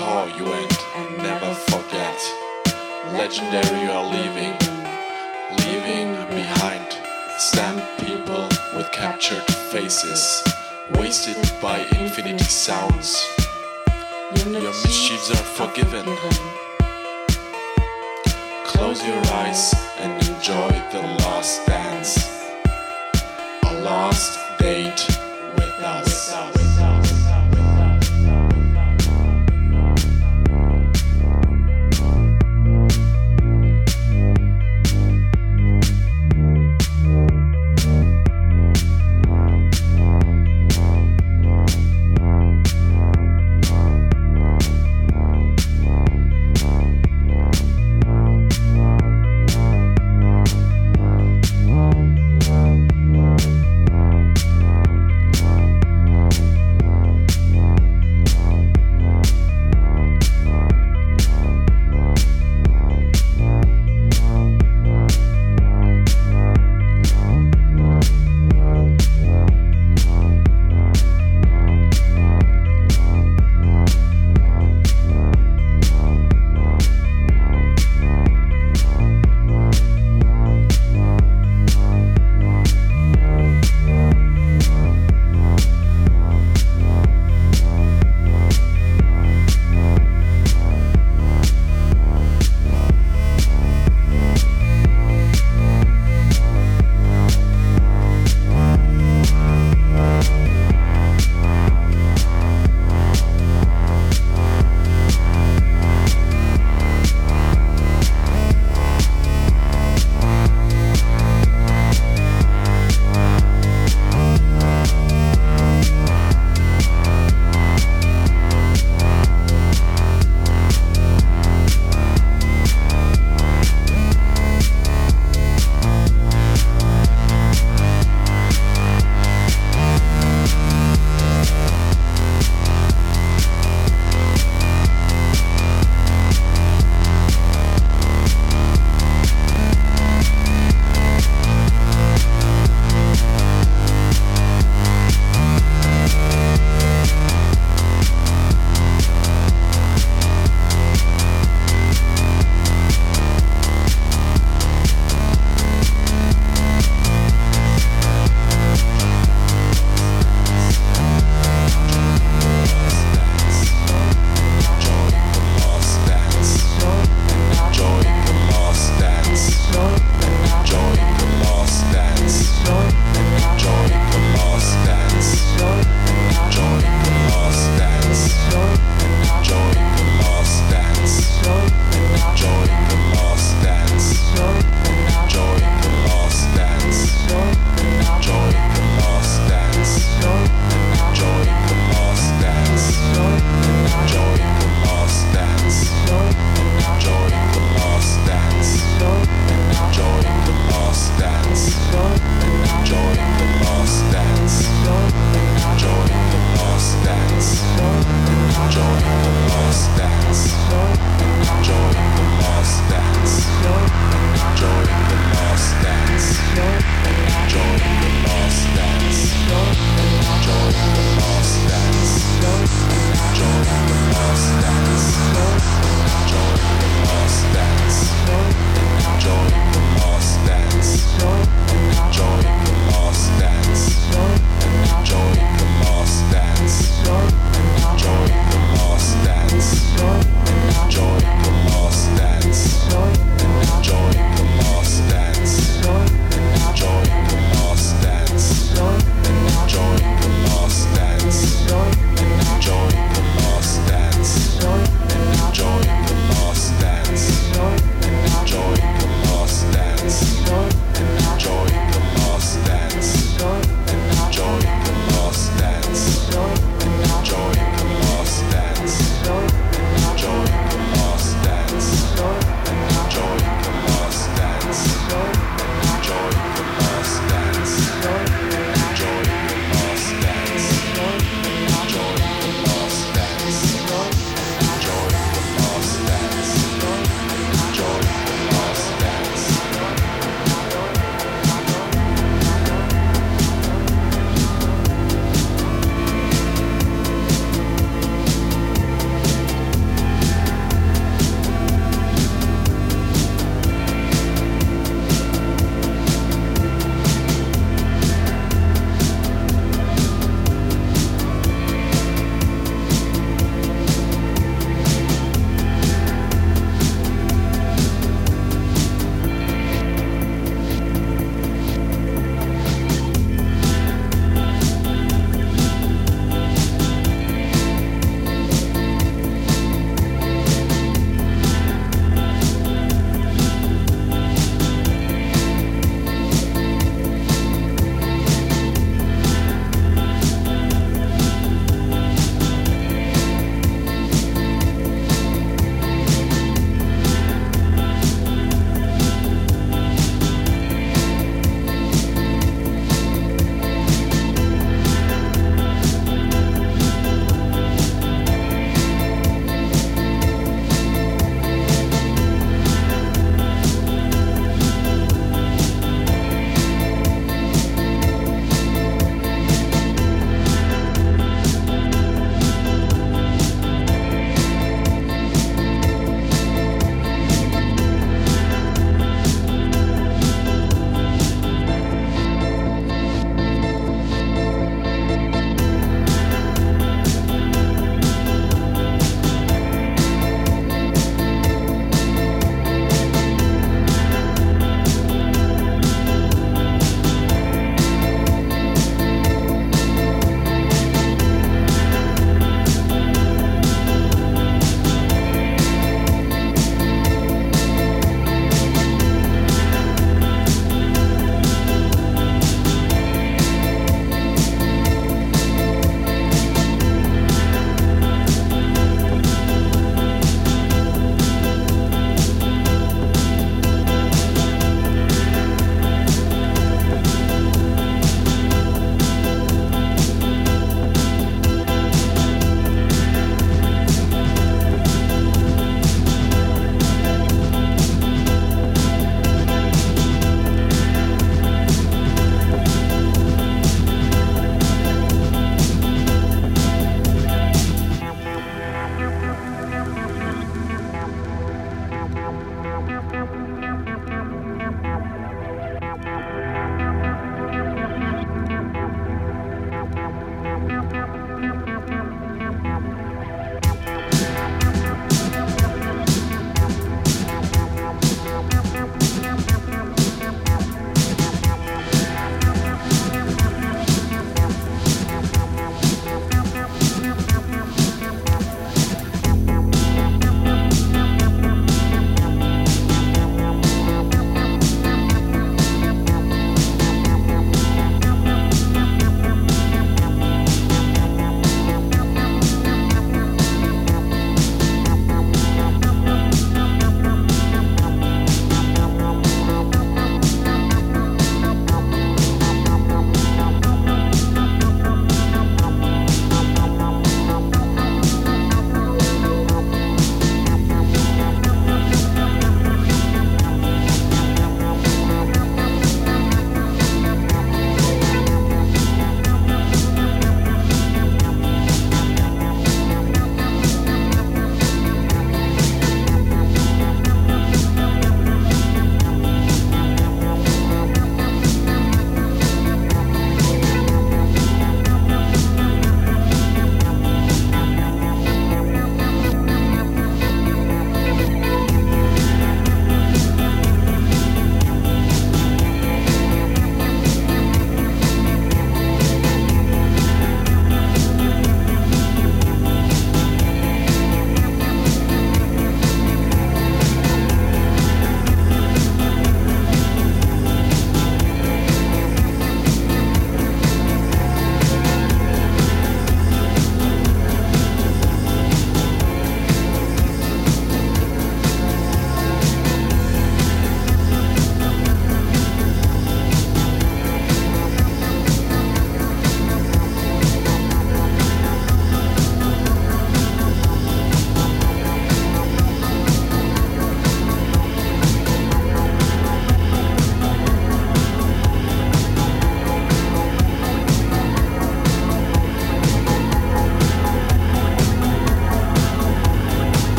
you and never forget. Legendary you are leaving, leaving behind. Stand people with captured faces, wasted by infinity sounds. Your mischiefs are forgiven. Close your eyes and enjoy the last dance. A last date with us.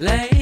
late.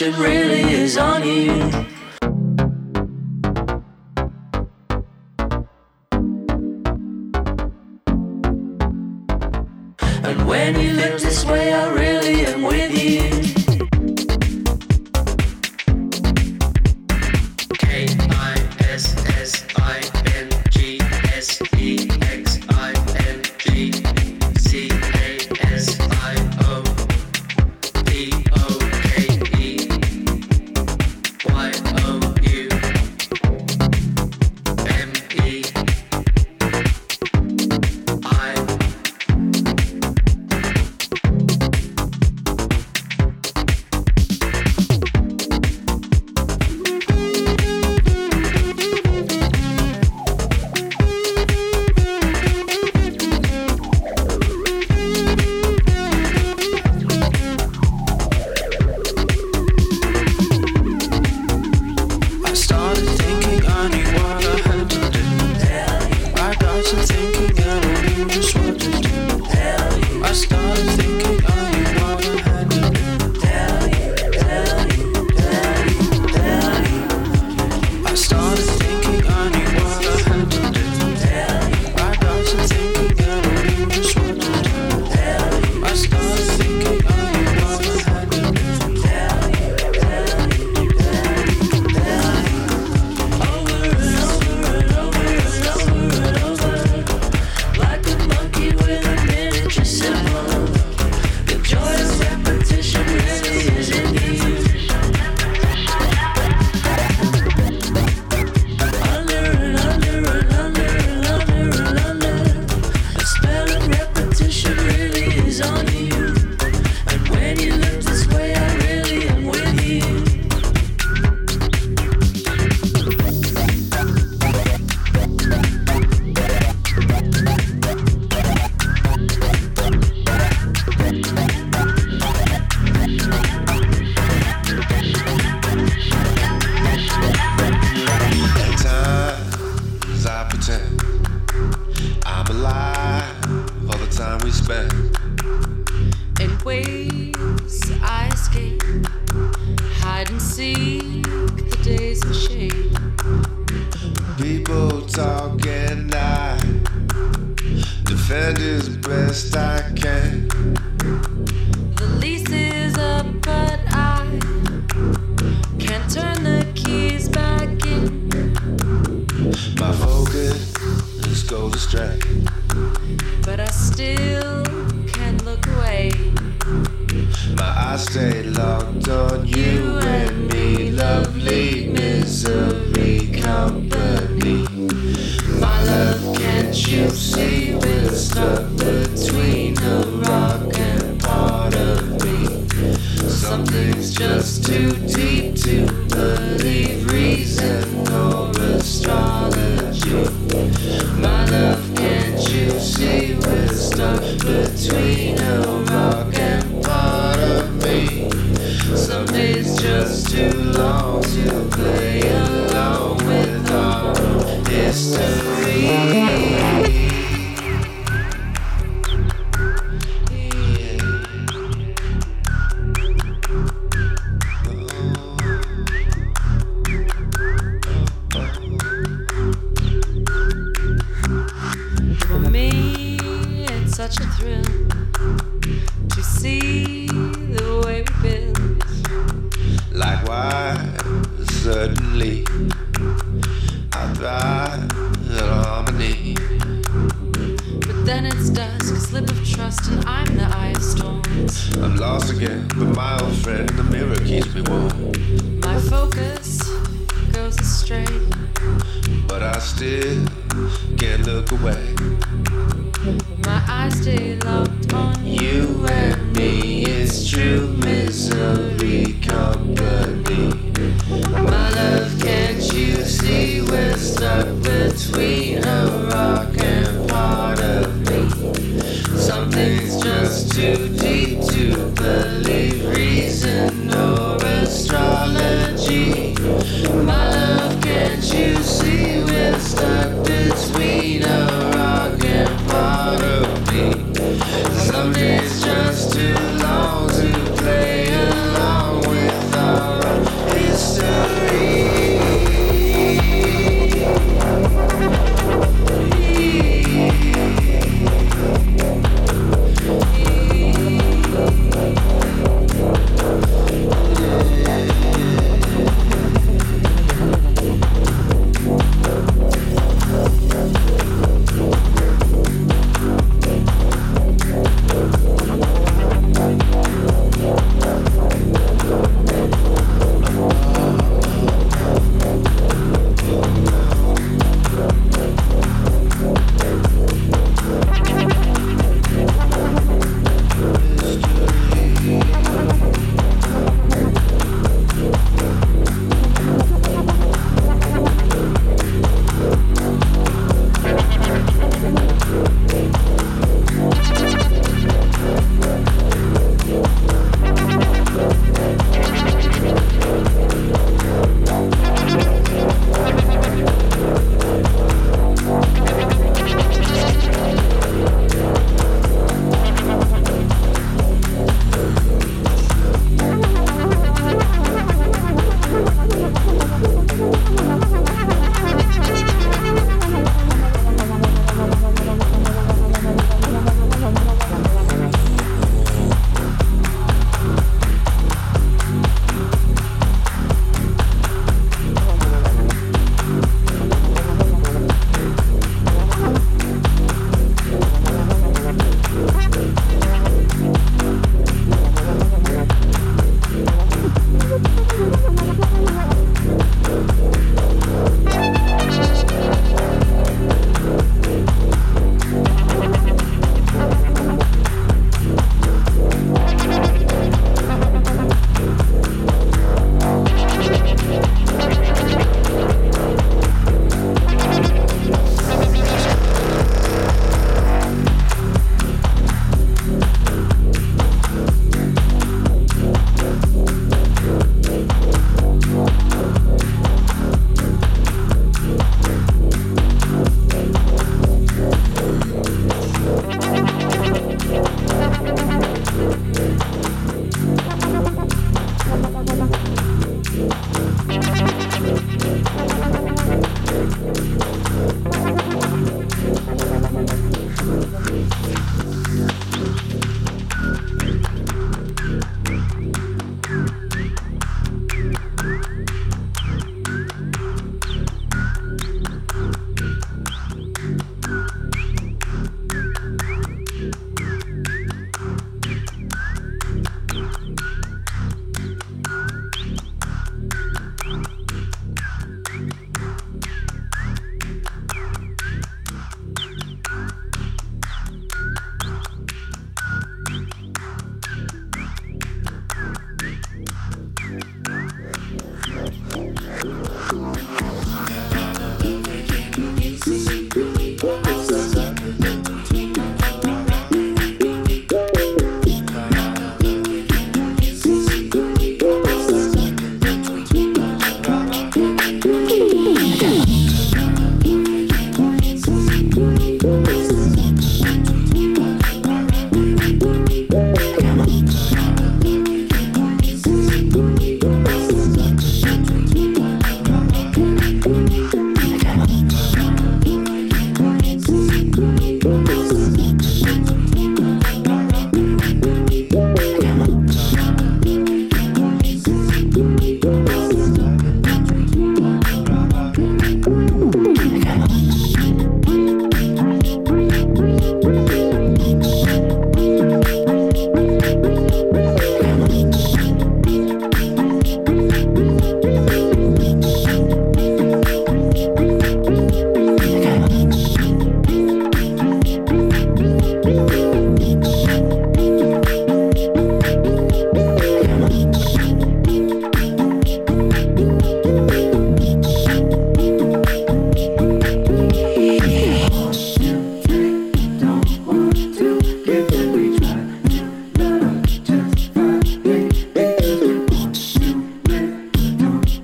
shit really is on you. And when you look this way, I really am with you.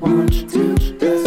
One, two, three.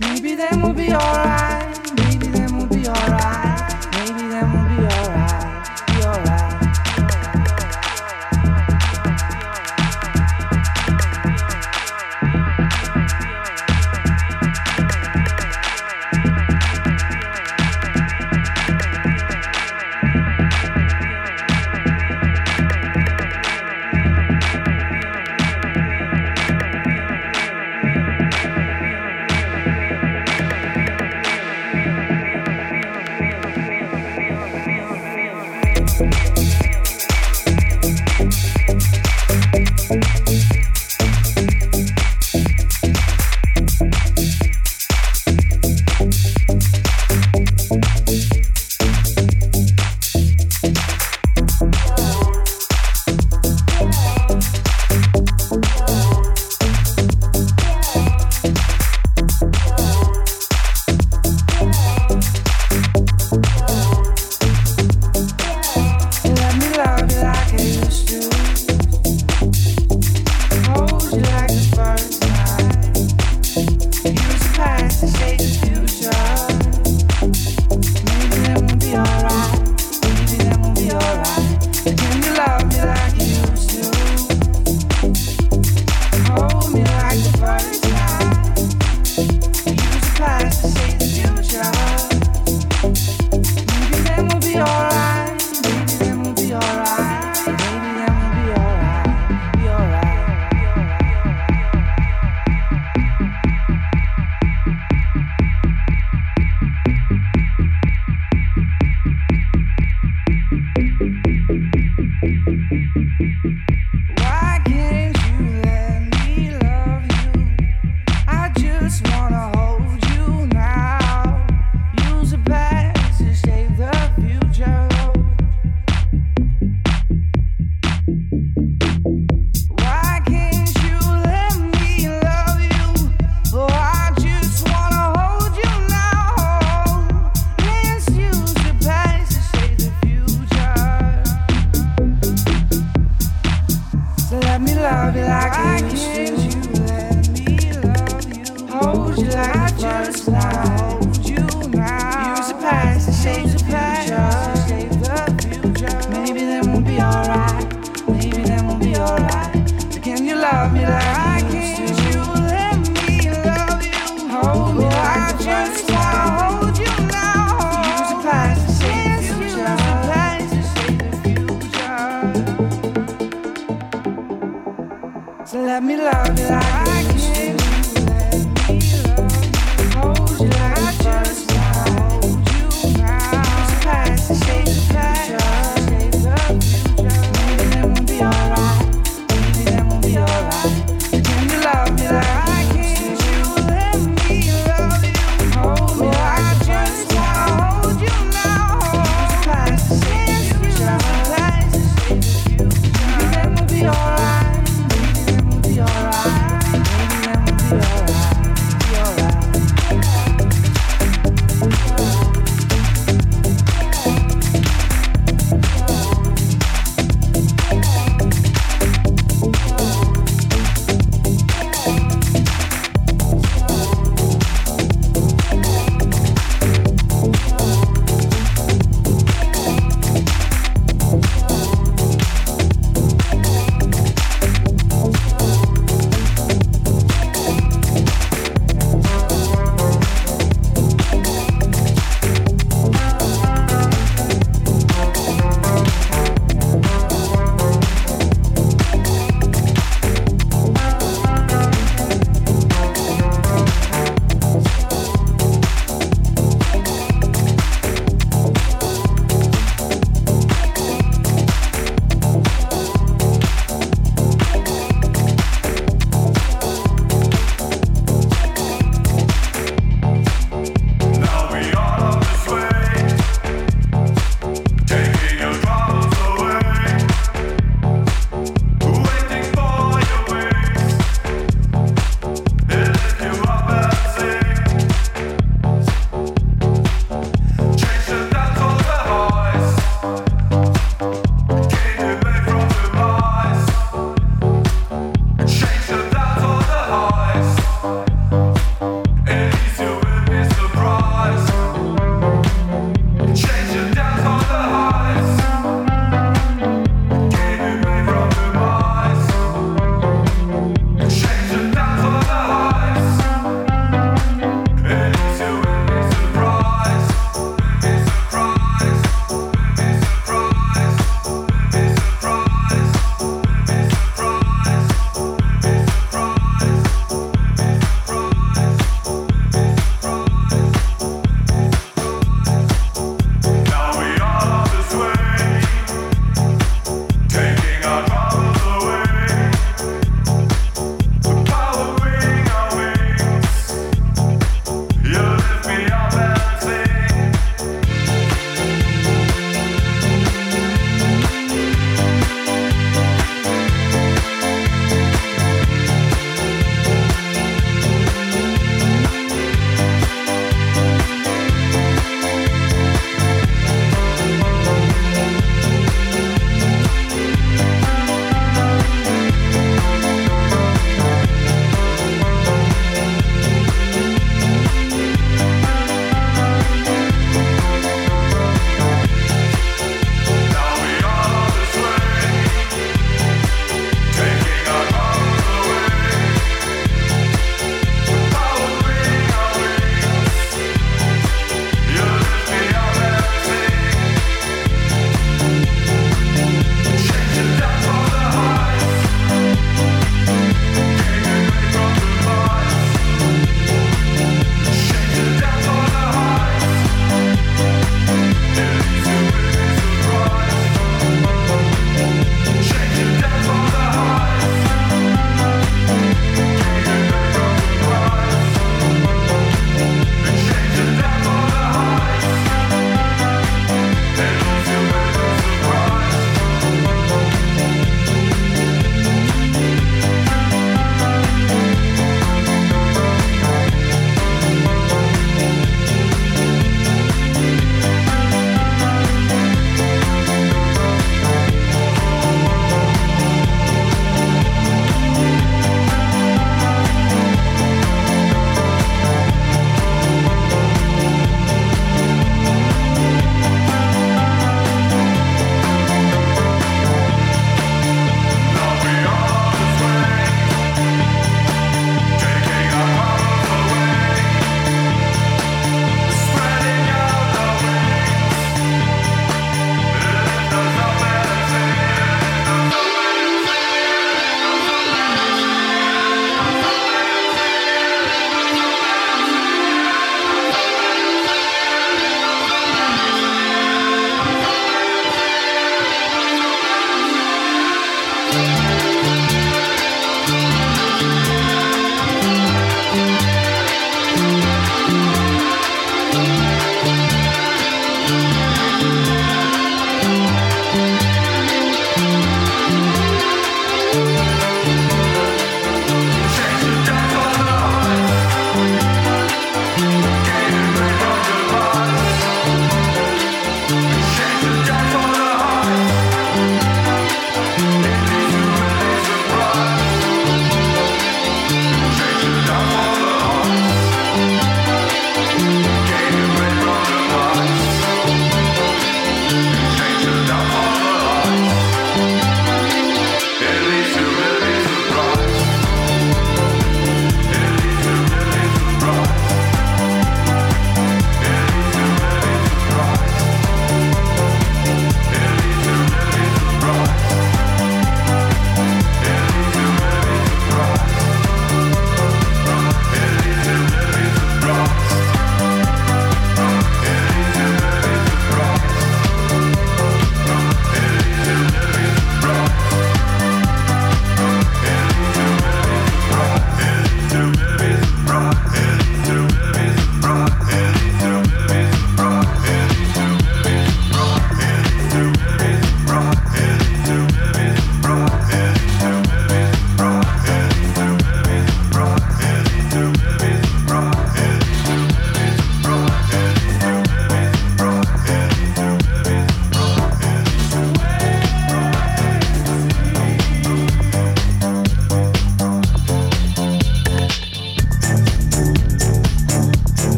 Maybe then we'll be alright.